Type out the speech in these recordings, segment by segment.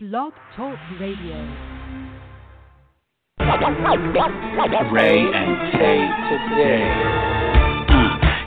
Blog Talk Radio. Rae and Tay today.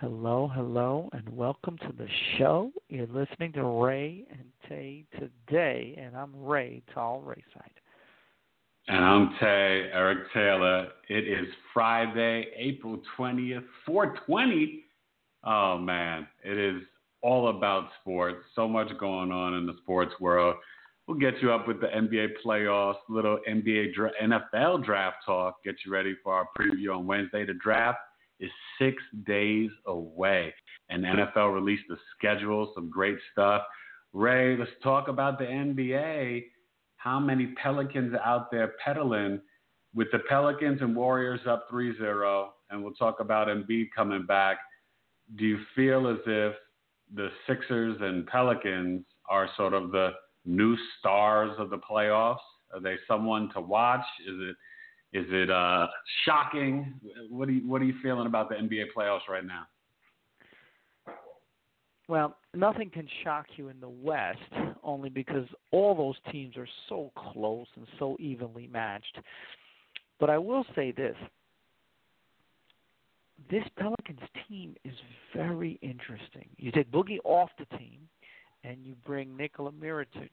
Hello, hello, and welcome to the show. You're listening to Rae and Tay today, and I'm Ray, Tall Rayside. And I'm Tay, Eric Taylor. It is Friday, April 20th, 420. Oh, man. It is all about sports. So much going on in the sports world. We'll get you up with the NBA playoffs, little NBA, dra- NFL draft talk, get you ready for our preview on Wednesday. The draft is six days away. And NFL released the schedule, some great stuff. Ray, let's talk about the NBA. How many Pelicans out there pedaling with the Pelicans and Warriors up 3 0? And we'll talk about Embiid coming back. Do you feel as if the Sixers and Pelicans are sort of the new stars of the playoffs? Are they someone to watch? Is it is it uh, shocking? What are you What are you feeling about the NBA playoffs right now? Well, nothing can shock you in the West, only because all those teams are so close and so evenly matched. But I will say this this Pelicans team is very interesting. You take Boogie off the team, and you bring Nikola Mirotic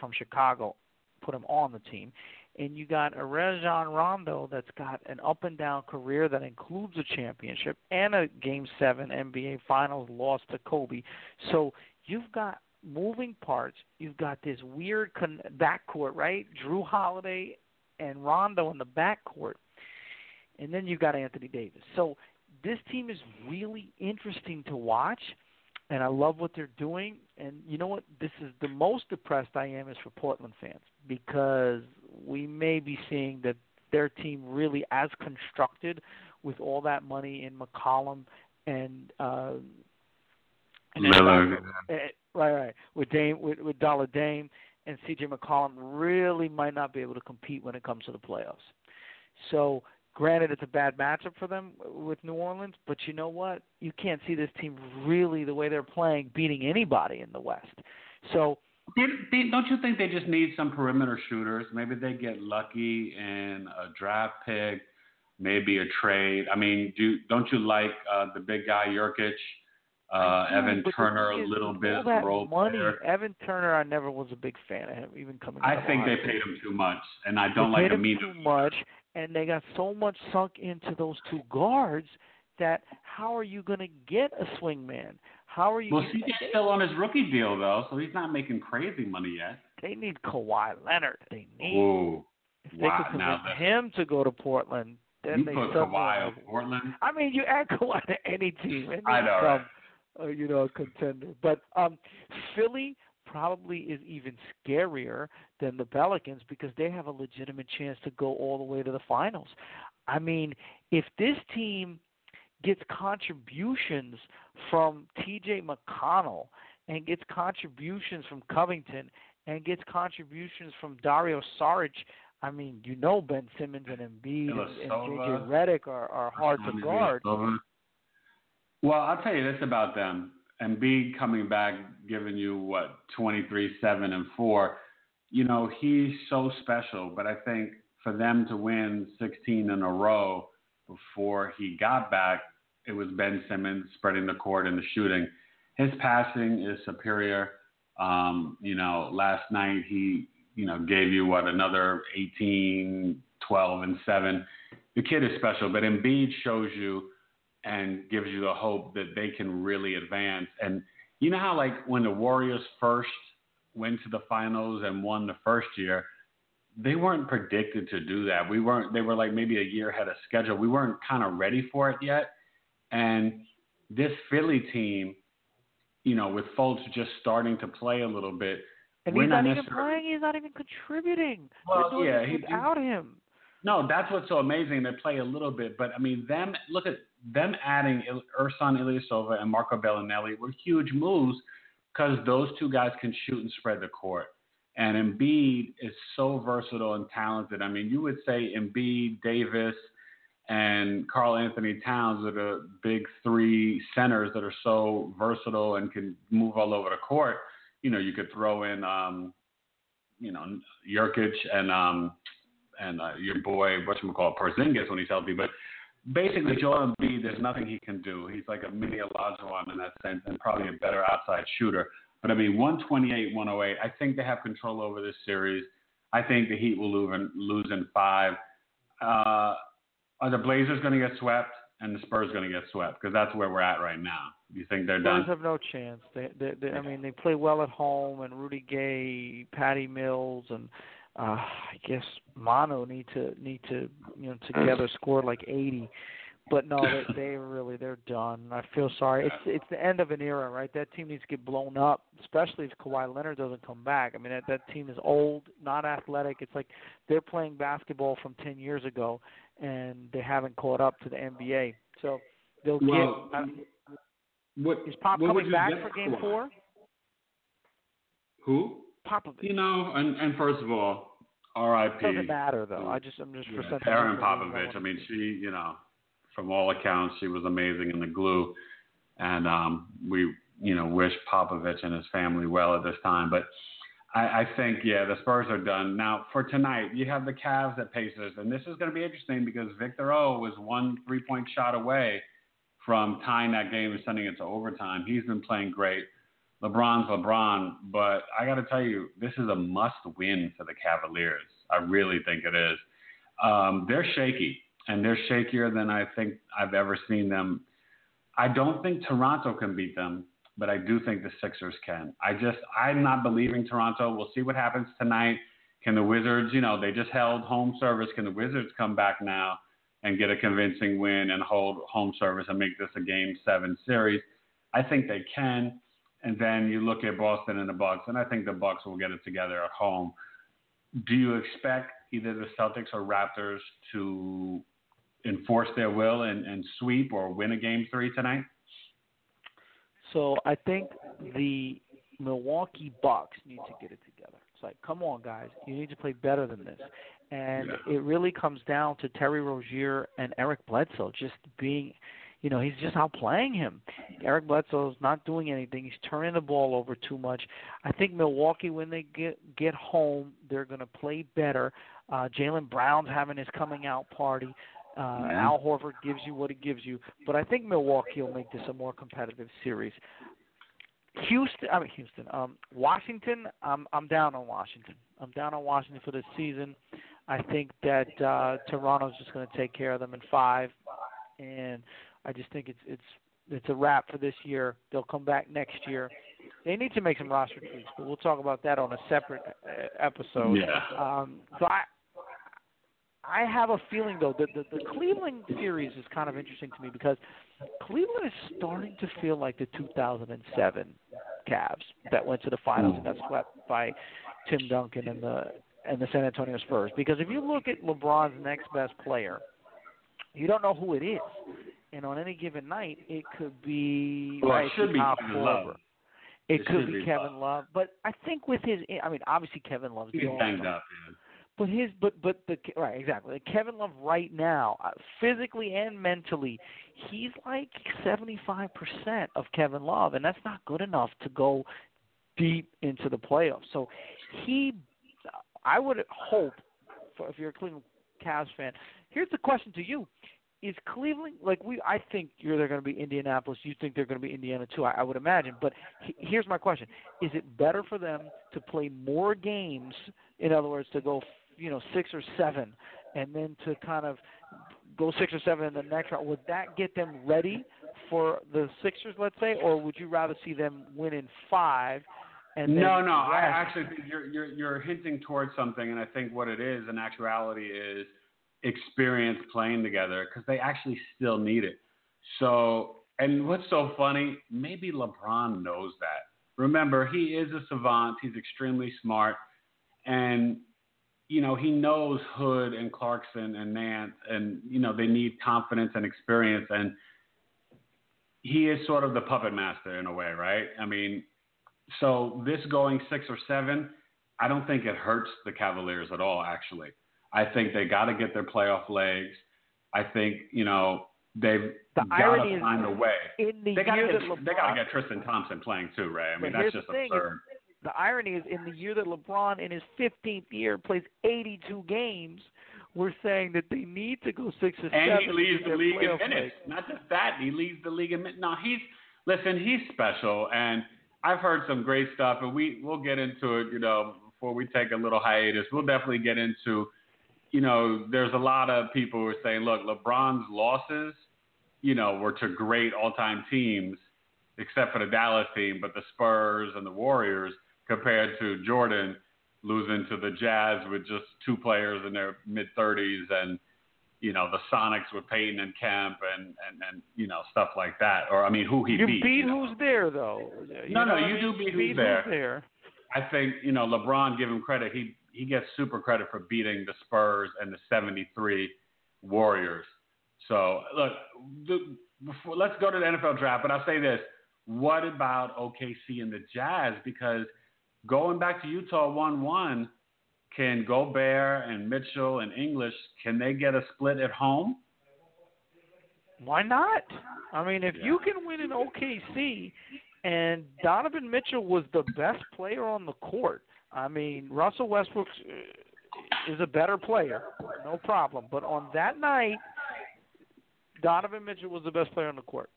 from Chicago, put him on the team, and you got a Rajon Rondo that's got an up and down career that includes a championship and a Game Seven NBA Finals loss to Kobe. So you've got moving parts. You've got this weird con- backcourt, right? Jrue Holiday and Rondo in the backcourt, and then you've got Anthony Davis. So this team is really interesting to watch and I love what they're doing. And you know what? This is the most depressed I am is for Portland fans because we may be seeing that their team really as constructed with all that money in McCollum and uh and Miller. uh, right, right, with Dame, with, with Dollar Dame and CJ McCollum, really might not be able to compete when it comes to the playoffs. So Granted, it's a bad matchup for them with New Orleans, but you know what? You can't see this team really the way they're playing beating anybody in the West. So, they, they, don't you think they just need some perimeter shooters? Maybe they get lucky in a draft pick, maybe a trade. I mean, do don't you like uh, the big guy Nurkic, uh, Evan Turner a little bit all that role money. player? Evan Turner, I never was a big fan of him, even coming. I think they paid him too much, and I don't like paid him him either. too much, and they got so much sunk into those two guards that how are you going to get a swing man? How are you? Well, CJ's still on his rookie deal though, so he's not making crazy money yet. they need Kawhi Leonard. They need. Ooh, If they wow! could Now convince that him to go to Portland, then you they put Kawhi on Portland, I mean, you add Kawhi to any team, and I they know, become, uh, you know, a contender. But um, Philly probably is even scarier than the Pelicans because they have a legitimate chance to go all the way to the finals. I mean, if this team gets contributions from T.J. McConnell and gets contributions from Covington and gets contributions from Dario Saric. I mean, you know Ben Simmons and Embiid and, and JJ Redick are, are hard to guard. Well, I'll tell you this about them. Embiid coming back, giving you what 23, seven, and four. You know he's so special, but I think for them to win 16 in a row before he got back, it was Ben Simmons spreading the court and the shooting. His passing is superior. Um, you know, last night he, you know, gave you what another 18, 12, and seven. The kid is special, but Embiid shows you and gives you the hope that they can really advance. And you know how like when the Warriors first went to the finals and won the first year, they weren't predicted to do that. We weren't they were like maybe a year ahead of schedule. We weren't kind of ready for it yet. And this Philly team, you know, with Fultz just starting to play a little bit, And he's not, even playing. He's not even contributing. Well, yeah, he- without him. No, that's what's so amazing. They play a little bit, but I mean, them look at them adding Ersan Ilyasova and Marco Belinelli were huge moves because those two guys can shoot and spread the court. And Embiid is so versatile and talented. I mean, you would say Embiid, Davis, and Karl-Anthony Towns are the big three centers that are so versatile and can move all over the court. You know, you could throw in, um, you know, Nurkic and um, and uh, your boy, what you call Porzingis when he's healthy. But basically, Joel Embiid, there's nothing he can do. He's like a mini Olajuwon in that sense, and probably a better outside shooter. But I mean, 128, 108. I think they have control over this series. I think the Heat will lose in, lose in five. Uh, are the Blazers going to get swept and the Spurs going to get swept? Because that's where we're at right now. You think they're Spurs done? have no chance. They, they, they, I mean, they play well at home, and Rudy Gay, Patty Mills, and uh, I guess Manu need to need to you know together score like 80. But no, they, they really they're done. I feel sorry. It's it's the end of an era, right? That team needs to get blown up, especially if Kawhi Leonard doesn't come back. I mean, that that team is old, not athletic. It's like they're playing basketball from 10 years ago, and they haven't caught up to the NBA. So they'll well, get. Uh, what, is Pop what coming back for Game Kawhi? Four? Who? Popovich. You know, and, and first of all, R.I.P. Doesn't matter though. I just I'm just for Yeah, sentimental Erin Popovich. I mean, she, you know, from all accounts, she was amazing in the glue, and um, we, you know, wish Popovich and his family well at this time. But I, I think, yeah, the Spurs are done now. For tonight, you have the Cavs at Pacers, and this is going to be interesting because Victor O was one three-point shot away from tying that game and sending it to overtime. He's been playing great. LeBron's LeBron, but I got to tell you, this is a must-win for the Cavaliers. I really think it is. Um, they're shaky, and they're shakier than I think I've ever seen them. I don't think Toronto can beat them, but I do think the Sixers can. I just, I'm not believing Toronto. We'll see what happens tonight. Can the Wizards, you know, they just held home service. Can the Wizards come back now and get a convincing win and hold home service and make this a game seven series? I think they can. And then you look at Boston and the Bucks, and I think the Bucks will get it together at home. Do you expect either the Celtics or Raptors to enforce their will and, and sweep or win a game three tonight? So I think the Milwaukee Bucks need to get it together. It's like, come on, guys, you need to play better than this. And Yeah. it really comes down to Terry Rozier and Eric Bledsoe just being, you know, he's just outplaying him. Eric Bledsoe's not doing anything. He's turning the ball over too much. I think Milwaukee, when they get get home, they're going to play better. Uh, Jaylen Brown's having his coming out party. Uh. Al Horford gives you what he gives you, but I think Milwaukee will make this a more competitive series. Houston, I mean Houston, um, Washington. I'm I'm down on Washington. I'm down on Washington for this season. I think that uh, Toronto's just going to take care of them in five, and I just think it's it's it's a wrap for this year. They'll come back next year. They need to make some roster tweaks, but we'll talk about that on a separate uh, episode. Yeah. Um, so I I have a feeling though that the, the Cleveland series is kind of interesting to me because Cleveland is starting to feel like the 2007 Cavs that went to the finals and got hmm. swept by Tim Duncan and the and the San Antonio Spurs. Because if you look at LeBron's next best player, you don't know who it is, and on any given night it could be Well, it should be Kevin Love. It, It could be be Kevin Love. Love, but I think with his, I mean, obviously Kevin Love's He's banged up, man. But his, but but the right, exactly. Kevin Love right now, uh, physically and mentally, he's like seventy five percent of Kevin Love, and that's not good enough to go deep into the playoffs. So he, I would hope, for, if you're a Cleveland Cavs fan, here's the question to you: Is Cleveland like we? I think you're they're going to be Indianapolis. You think they're going to be Indiana too? I, I would imagine. But he, here's my question: Is it better for them to play more games? In other words, to go you know six or seven, and then to kind of go six or seven in the next round. Would that get them ready for the Sixers, let's say, or would you rather see them win in five? And No, no. I actually think you're, you're you're hinting towards something, and I think what it is in actuality is experience playing together because they actually still need it. So, and what's so funny? Maybe LeBron knows that. Remember, he is a savant. He's extremely smart, and you know, he knows Hood and Clarkson and Nance, and you know they need confidence and experience, and he is sort of the puppet master in a way, right? I mean, so this going six or seven, I don't think it hurts the Cavaliers at all. Actually, I think they got to get their playoff legs. I think you know they've The got to find a way. the They got to get LeBron, they got to get Tristan Thompson playing too, Ray. I mean, that's just absurd. The irony is in the year that LeBron in his 15th year plays 82 games, we're saying that they need to go six or And seven. he to leads the league in minutes. legs. Not just that, he leads the league in minutes. No, he's listen. He's special, and I've heard some great stuff, and we we'll get into it. You know, before we take a little hiatus, we'll definitely get into. You know, there's a lot of people who are saying, look, LeBron's losses, you know, were to great all-time teams, except for the Dallas team, but the Spurs and the Warriors compared to Jordan losing to the Jazz with just two players in their mid 30s and you know the Sonics with Peyton and Kemp and and and you know stuff like that. Or I mean, who he You beat. beat you know. who's there though. You No, no, what I you mean? do beat You who's there. there. I think you know LeBron. Give him credit. He he gets super credit for beating the Spurs and the '73 Warriors. So look, the, before, let's go to the NFL draft. But I'll say this: What about OKC and the Jazz? Because going back to Utah one-one, can Gobert and Mitchell and Ingles can they get a split at home? Why not? I mean, if Yeah. you can win in OKC, and Donovan Mitchell was the best player on the court. I mean, Russell Westbrook uh, is a better player, no problem. But on that night, Donovan Mitchell was the best player on the court,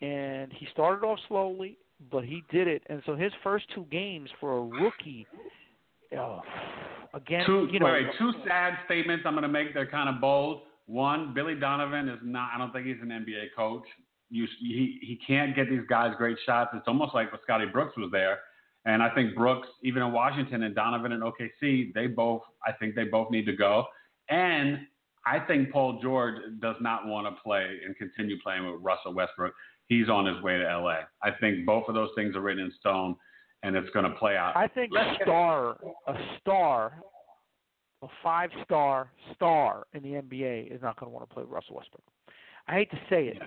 and he started off slowly, but he did it. And so his first two games for a rookie, oh, again, Two, you know, wait, two sad statements I'm going to make. They're kind of bold. One, Billy Donovan is not. I don't think he's an NBA coach. You, he he can't get these guys great shots. It's almost like when Scotty Brooks was there, and I think Brooks, even in Washington, and Donovan in OKC, they both. I think they both need to go. And I think Paul George does not want to play and continue playing with Russell Westbrook. He's on his way to LA. I think both of those things are written in stone, and it's going to play out. I think Let's a star, a star, a five-star star in the NBA is not going to want to play with Russell Westbrook. I hate to say it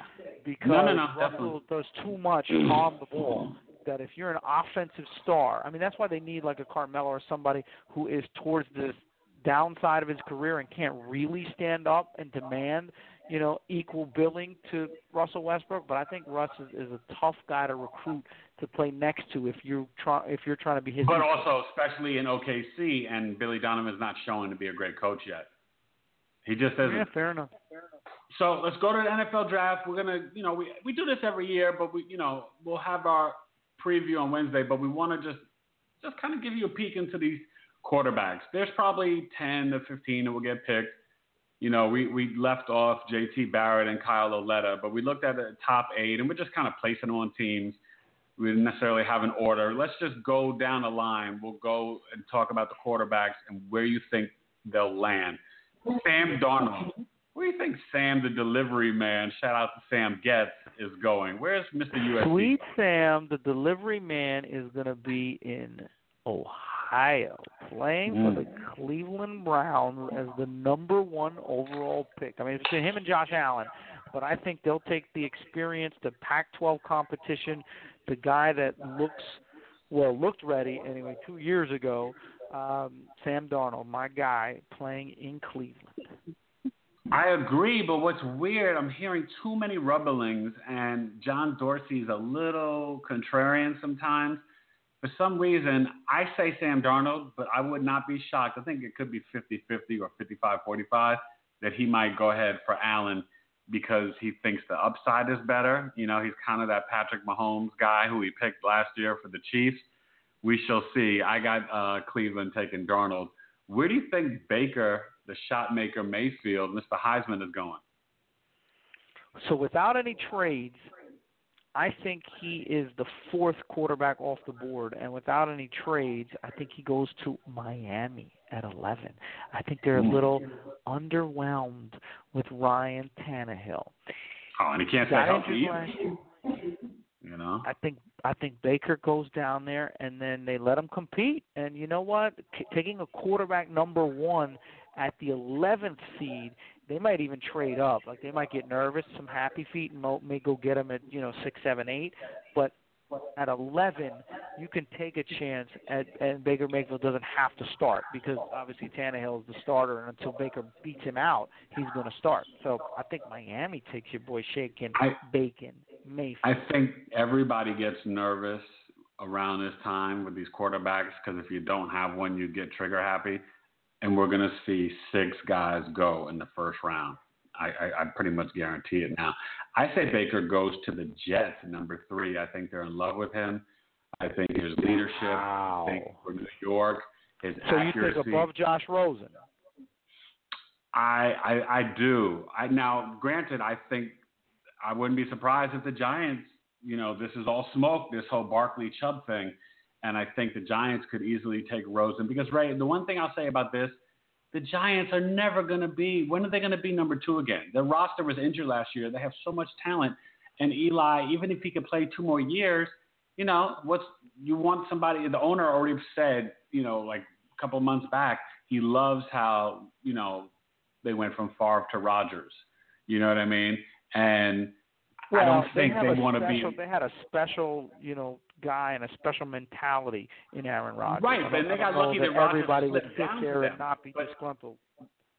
because No, no, no, Russell does too much on the ball. That if you're an offensive star, I mean that's why they need like a Carmelo or somebody who is towards the downside of his career and can't really stand up and demand, you know, equal billing to Russell Westbrook. But I think Russ is, is a tough guy to recruit to play next to if you're try if you're trying to be his. But equal. also, especially in OKC, and Billy Donovan's not showing to be a great coach yet. He just isn't. Yeah, fair enough. So let's go to the NFL draft. We're gonna, you know, we we do this every year, but we, you know, we'll have our preview on Wednesday. But we want to just just kind of give you a peek into these quarterbacks. There's probably 10 to 15 that will get picked. You know, we we left off J.T. Barrett and Kyle Lauletta, but we looked at the top eight, and we're just kind of placing them on teams. We didn't necessarily have an order. Let's just go down the line. We'll go and talk about the quarterbacks and where you think they'll land. Sam Darnold. Where do you think Sam, the delivery man, shout out to Sam Getz, is going? Where's Mr. USC? Sweet Sam, the delivery man, is going to be in Ohio, playing for the Cleveland Browns as the number one overall pick. I mean, it's him and Josh Allen, but I think they'll take the experience, the Pac-12 competition, the guy that looks well looked ready anyway two years ago. Um, Sam Darnold, my guy, playing in Cleveland. I agree, but what's weird, I'm hearing too many rumblings, and John Dorsey's a little contrarian sometimes. For some reason, I say Sam Darnold, but I would not be shocked. I think it could be 50 50 or 55 45 that he might go ahead for Allen because he thinks the upside is better. You know, he's kind of that Patrick Mahomes guy who he picked last year for the Chiefs. We shall see. I got uh, Cleveland taking Darnold. Where do you think Baker, the shot maker Mayfield, Mr. Heisman, is going? So without any trades, I think he is the fourth quarterback off the board, and without any trades, I think he goes to Miami at 11. I think they're a hmm. little underwhelmed with Ryan Tannehill. Oh, and he can't stay healthy last. You know. I think I think Baker goes down there and then they let him compete. And you know what? Taking a quarterback number one at the 11th seed, they might even trade up. Like they might get nervous, some happy feet, may go get them at you know six, seven, eight. But at 11, you can take a chance, at, and Baker Mayfield doesn't have to start because obviously Tannehill is the starter, and until Baker beats him out, he's going to start. So I think Miami takes your boy Shakin, I- Bacon, Mayfield. I think everybody gets nervous around this time with these quarterbacks because if you don't have one, you get trigger happy. And we're going to see six guys go in the first round. I, I, I pretty much guarantee it now. I say Baker goes to the Jets, number three. I think they're in love with him. I think his leadership. Wow. I think for New York, his so accuracy. you think above Josh Rosen. I, I I do. I now granted I think I wouldn't be surprised if the Giants, you know, this is all smoke, this whole Barkley Chubb thing. And I think the Giants could easily take Rosen because Ray, the one thing I'll say about this, the Giants are never gonna be when are they gonna be number two again? Their roster was injured last year. They have so much talent. And Eli, even if he could play two more years, you know, what's you want somebody the owner already said, you know, like a couple months back, he loves how, you know, they went from Favre to Rodgers. You know what I mean? And Well, I don't think have they, want to be They had a special, you know, guy and a special mentality in Aaron Rodgers. Right, but they got lucky that that everybody would sit there and not be But- disgruntled.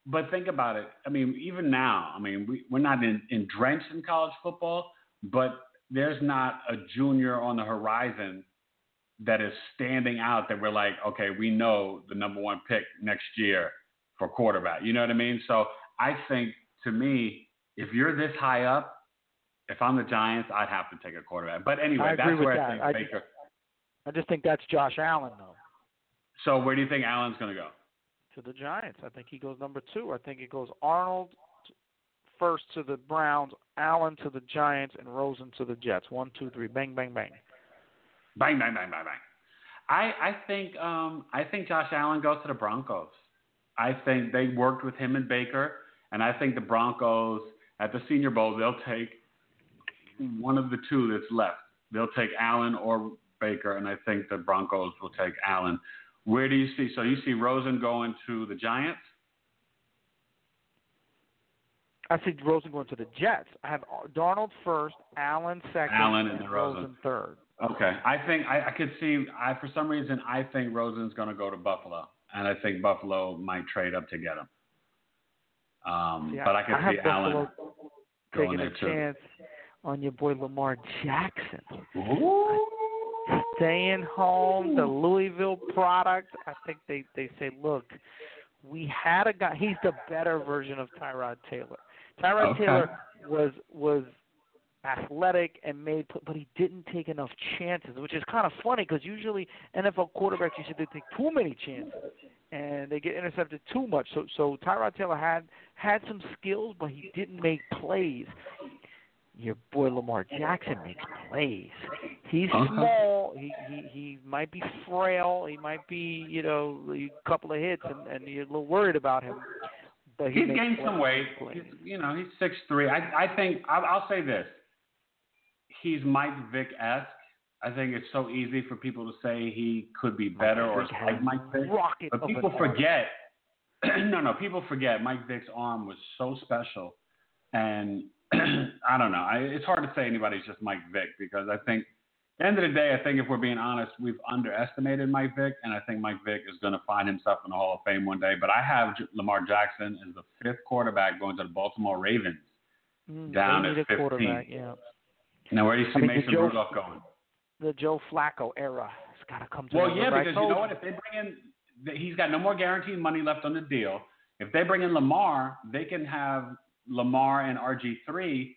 But think about it. I mean, even now, I mean, we, we're not in, in drenched in college football, but there's not a junior on the horizon that is standing out that we're like, okay, we know the number one pick next year for quarterback. You know what I mean? So I think to me, if you're this high up, if I'm the Giants, I'd have to take a quarterback. But anyway, I agree that's with where that. I think I Baker. I just think that's Josh Allen though. So where do you think Allen's going to go? To the Giants, I think he goes number two. I think it goes Arnold first to the Browns, Allen to the Giants, and Rosen to the Jets. One, two, three, bang, bang, bang. Bang, bang, bang, bang, bang. I, I think um, I think Josh Allen goes to the Broncos. I think they worked with him and Baker, and I think the Broncos at the Senior Bowl they'll take one of the two that's left. They'll take Allen or Baker, and I think the Broncos will take Allen. Where do you see? So you see Rosen going to the Giants? I see Rosen going to the Jets. I have Darnold first, Allen second, Allen and and Rosen. Rosen third. Okay, I think I, I could see. I for some reason I think Rosen's going to go to Buffalo, and I think Buffalo might trade up to get him. Um, See, but I could I see Allen Buffalo going taking there a too. chance on your boy Lamar Jackson. Ooh. Staying home, the Louisville product. I think they they say, look, we had a guy. He's the better version of Tyrod Taylor. Tyrod Okay. Taylor was was athletic and made, but he didn't take enough chances, which is kind of funny because usually NFL quarterbacks usually they take too many chances and they get intercepted too much. So so Tyrod Taylor had had some skills, but he didn't make plays. Your boy Lamar Jackson makes plays. He's Okay. small. He he he might be frail. He might be you know a couple of hits, and and you're a little worried about him. But he He's gained some weight. He's, you know, he's six three. I I think I'll, I'll say this. He's Mike Vick esque. I think it's so easy for people to say he could be better or Vick like Mike Vick. But people forget. no, no, people forget. Mike Vick's arm was so special, and I don't know. I, it's hard to say anybody's just Mike Vick because I think, at the end of the day, I think if we're being honest, we've underestimated Mike Vick, and I think Mike Vick is going to find himself in the Hall of Fame one day. But I have J- Lamar Jackson as the fifth quarterback going to the Baltimore Ravens. Mm, down at 15. Yeah, Now, where do you see I mean, Mason Joe- Rudolph going? the Joe Flacco era. It's got to come to Well, an yeah, because you know what? If they bring in, he's got no more guaranteed money left on the deal. If they bring in Lamar, they can have Lamar and RG3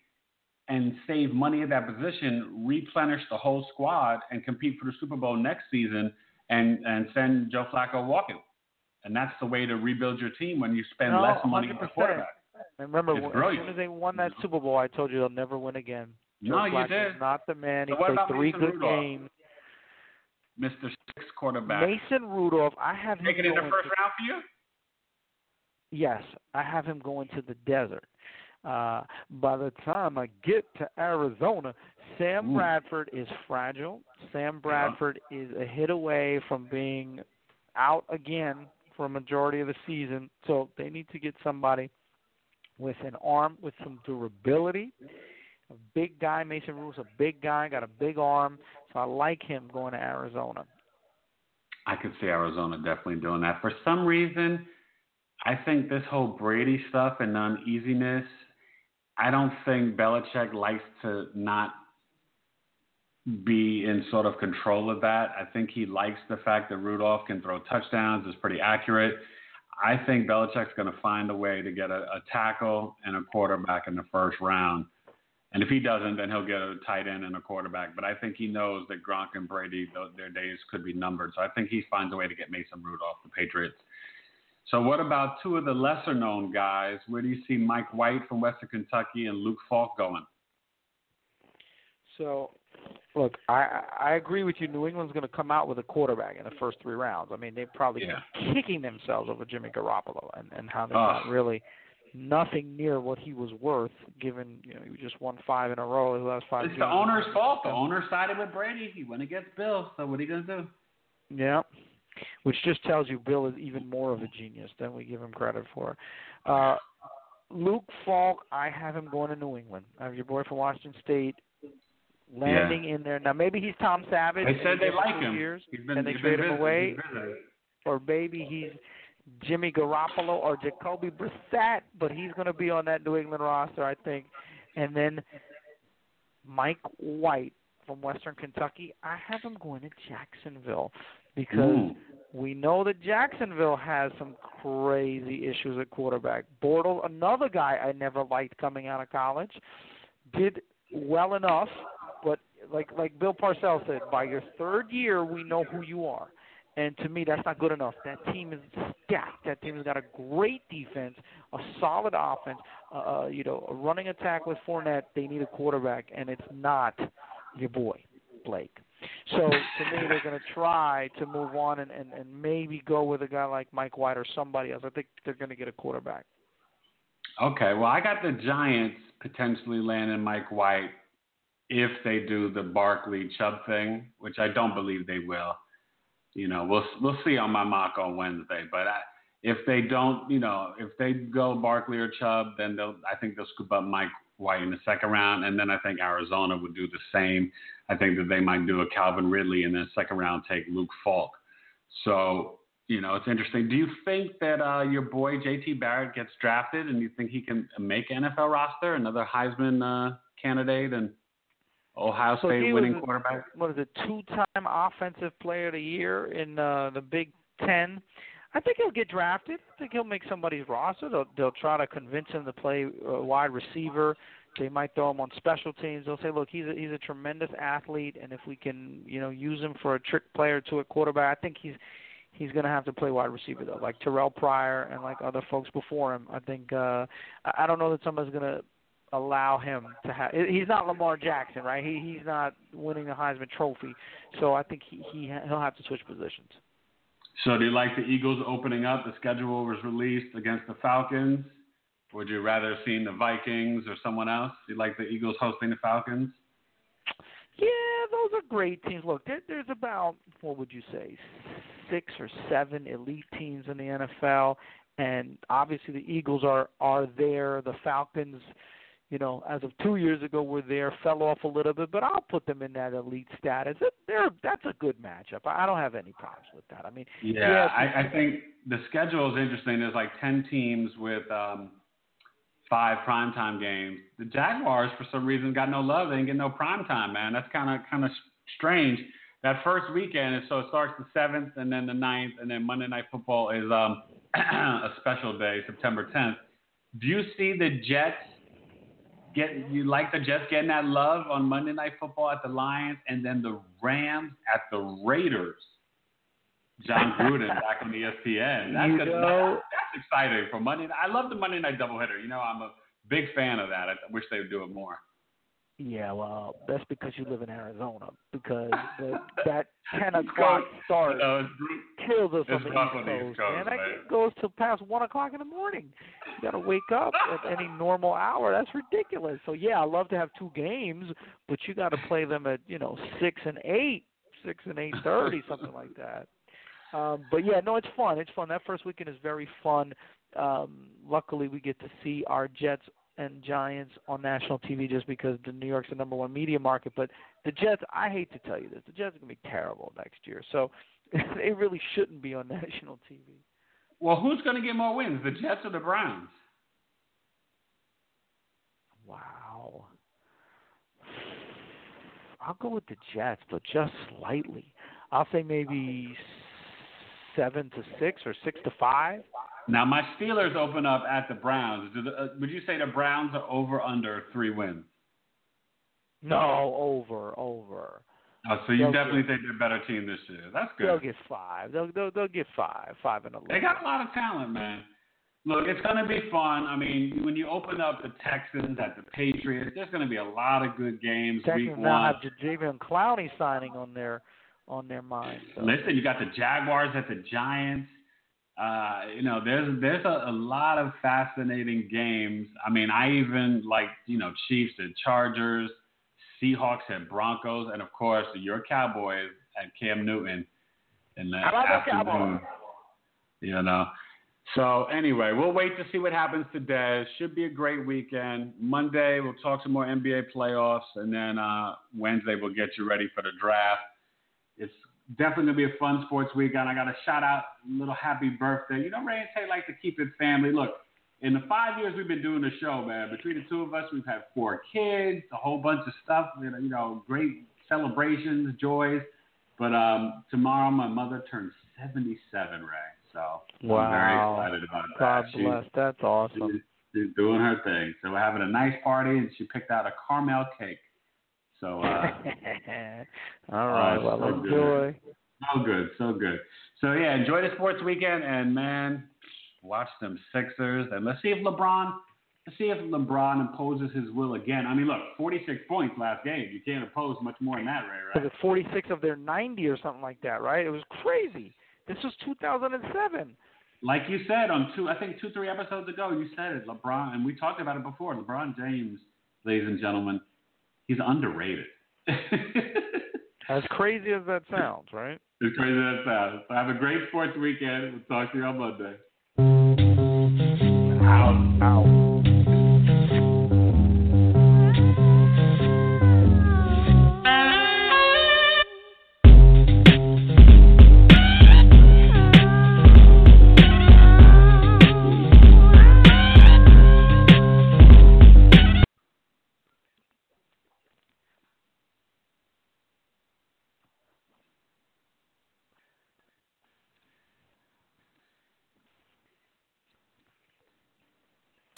and save money at that position, replenish the whole squad, and compete for the Super Bowl next season, and and send Joe Flacco walking. And that's the way to rebuild your team when you spend No, less money on the 100%. quarterback. And remember, It's when, as brilliant. soon as they won that Super Bowl, I told you they'll never win again. Joe No, you did. not the man. He played three Mason good Rudolph? games. Mr. Six quarterback. Mason Rudolph, I have him it in the first to, round for you? Yes, I have him going to the desert. Uh, by the time I get to Arizona, Sam Ooh. Bradford is fragile. Sam Bradford is a hit away from being out again for a majority of the season. So they need to get somebody with an arm with some durability. A big guy, Mason Rule's a big guy, got a big arm, so I like him going to Arizona. I could see Arizona definitely doing that. For some reason, I think this whole Brady stuff and uneasiness, I don't think Belichick likes to not be in sort of control of that. I think he likes the fact that Rudolph can throw touchdowns, is pretty accurate. I think Belichick's going to find a way to get a, a tackle and a quarterback in the first round. And if he doesn't, then he'll get a tight end and a quarterback. But I think he knows that Gronk and Brady, their days could be numbered. So I think he finds a way to get Mason Rudolph, the Patriots. So what about two of the lesser known guys? Where do you see Mike White from Western Kentucky and Luke Falk going? So, look, I I agree with you. New England's going to come out with a quarterback in the first three rounds. I mean, they're probably Yeah. kicking themselves over Jimmy Garoppolo and and how they're not really nothing near what he was worth, given you know he just won five in a row his last five. It's the owner's fault. The owner sided with Brady. He went against Bill. So what are you going to do? Yeah. Which just tells you Bill is even more of a genius than we give him credit for. Uh, Luke Falk, I have him going to New England. I have your boy from Washington State landing in there. Now maybe he's Tom Savage. They said they like him. Years, He's been, and they trade him away, He's or maybe he's Jimmy Garoppolo or Jacoby Brissett, but he's going to be on that New England roster, I think. And then Mike White from Western Kentucky, I have him going to Jacksonville because Ooh. we know that Jacksonville has some crazy issues at quarterback. Bortle, another guy I never liked coming out of college, did well enough, but like like Bill Parcells said, by your third year we know who you are. And to me, that's not good enough. That team is stacked. That team has got a great defense, a solid offense. Uh, you know, a running attack with Fournette. They need a quarterback, and it's not your boy Blake. So to me, they're going to try to move on and, and and maybe go with a guy like Mike White or somebody else. I think they're going to get a quarterback. Okay, well, I got the Giants potentially landing Mike White if they do the Barkley Chubb thing, which I don't believe they will. You know, we'll we'll see on my mock on Wednesday. But I, if they don't, you know, if they go Barkley or Chubb, then they'll I think they'll scoop up Mike White in the second round, and then I think Arizona would do the same. I think that they might do a Calvin Ridley and then second round take Luke Falk. So you know, it's interesting. Do you think that uh, your boy JT Barrett gets drafted, and you think he can make NFL roster, another Heisman uh, candidate, and Ohio So State winning quarterback? What is it? Two-time Offensive Player of the Year in uh, the Big Ten. I think he'll get drafted. I think he'll make somebody's roster. They'll they'll try to convince him to play uh, wide receiver. They might throw him on special teams. They'll say, look, he's a, he's a tremendous athlete, and if we can, you know, use him for a trick player to a quarterback, I think he's he's going to have to play wide receiver though, like Terrelle Pryor and like other folks before him. I think uh, I I don't know that somebody's going to allow him to have. He's not Lamar Jackson, right? He he's not winning the Heisman Trophy, so I think he he he'll have to switch positions. So, do you like the Eagles opening up? The schedule was released against the Falcons. Would you rather have seen the Vikings or someone else? Do you like the Eagles hosting the Falcons? Yeah, those are great teams. Look, there, there's about what would you say, six or seven elite teams in the NFL, and obviously the Eagles are are there. The Falcons, you know, as of two years ago, were there. Fell off a little bit, but I'll put them in that elite status. They're that's a good matchup. I don't have any problems with that. I mean, Yeah, Yeah, I, I think the schedule is interesting. There's like 10 teams with um, five primetime games. The Jaguars, for some reason, got no love. They didn't get no primetime, man. That's kind of kind of strange. That first weekend, is so it starts the seventh, and then the 9th, and then Monday Night Football is um, a special day, September 10th. Do you see the Jets get? You like the Jets getting that love on Monday Night Football at the Lions, and then the Rams at the Raiders? Jon Gruden back on E ESPN. That's, know- that's exciting for Monday. I love the Monday night doubleheader. You know, I'm a big fan of that. I wish they would do it more. Yeah, well, that's because you live in Arizona. Because the, that ten o'clock start No, kills us on the East Coast, East Coast, man. That man. goes till past one o'clock in the morning. You got to wake up at any normal hour. That's ridiculous. So yeah, I love to have two games, but you got to play them at you know six and eight, six and eight thirty, something like that. Um, but yeah, no, it's fun. It's fun. That first weekend is very fun. Um, luckily, we get to see our Jets and Giants on national TV just because the New York's the number one media market. But the Jets, I hate to tell you this, the Jets are going to be terrible next year. So they really shouldn't be on national TV. well, who's going to get more wins, the Jets or the Browns? Wow. I'll go with the Jets, but just slightly. I'll say maybe seven to six or six to five. Now, my Steelers open up at the Browns. Do the, uh, would you say the Browns are over under three wins? No, over, over. Oh, so you They'll definitely get- think they're a better team this year. That's good. They'll get five. They'll they'll, they'll get five, five and eleven. They got a lot of talent, man. Look, it's going to be fun. I mean, when you open up the Texans at the Patriots, there's going to be a lot of good games Texans week now one. have Jadeveon Clowney signing on their on their mind. So. Listen, you got the Jaguars at the Giants. Uh, you know, there's there's a, a lot of fascinating games. I mean, I even like you know Chiefs and Chargers, Seahawks and Broncos, and of course your Cowboys and Cam Newton in the How about the afternoon. You know. So anyway, we'll wait to see what happens today. Should be a great weekend. Monday we'll talk some more NBA playoffs, and then uh, Wednesday we'll get you ready for the draft. It's definitely gonna be a fun sports weekend. I got to shout out a little happy birthday. You know, Rae and Tay like to keep it family. Look, in the five years we've been doing the show, man, between the two of us, we've had four kids, a whole bunch of stuff. You know, you know great celebrations, joys. But um, tomorrow my mother turns 77, Ray. So I'm Wow. very excited about that. God bless. That's awesome. She's, she's doing her thing. So we're having a nice party, and she picked out a caramel cake. So uh, All right. Oh, well, so good. enjoy. so good, so good. So yeah, enjoy the sports weekend, and man, watch them Sixers, and let's see if LeBron, let's see if LeBron imposes his will again. I mean, look, 46 points last game. You can't impose much more than that, right? it 46 of their 90 or something like that, right? It was crazy. This was 2007. Like you said on two, I think two, three episodes ago, you said it, LeBron, and we talked about it before. LeBron James, ladies and gentlemen, he's underrated. As crazy as that sounds, right? As crazy as that sounds. So have a great sports weekend. We'll talk to you on Monday. Out. Out.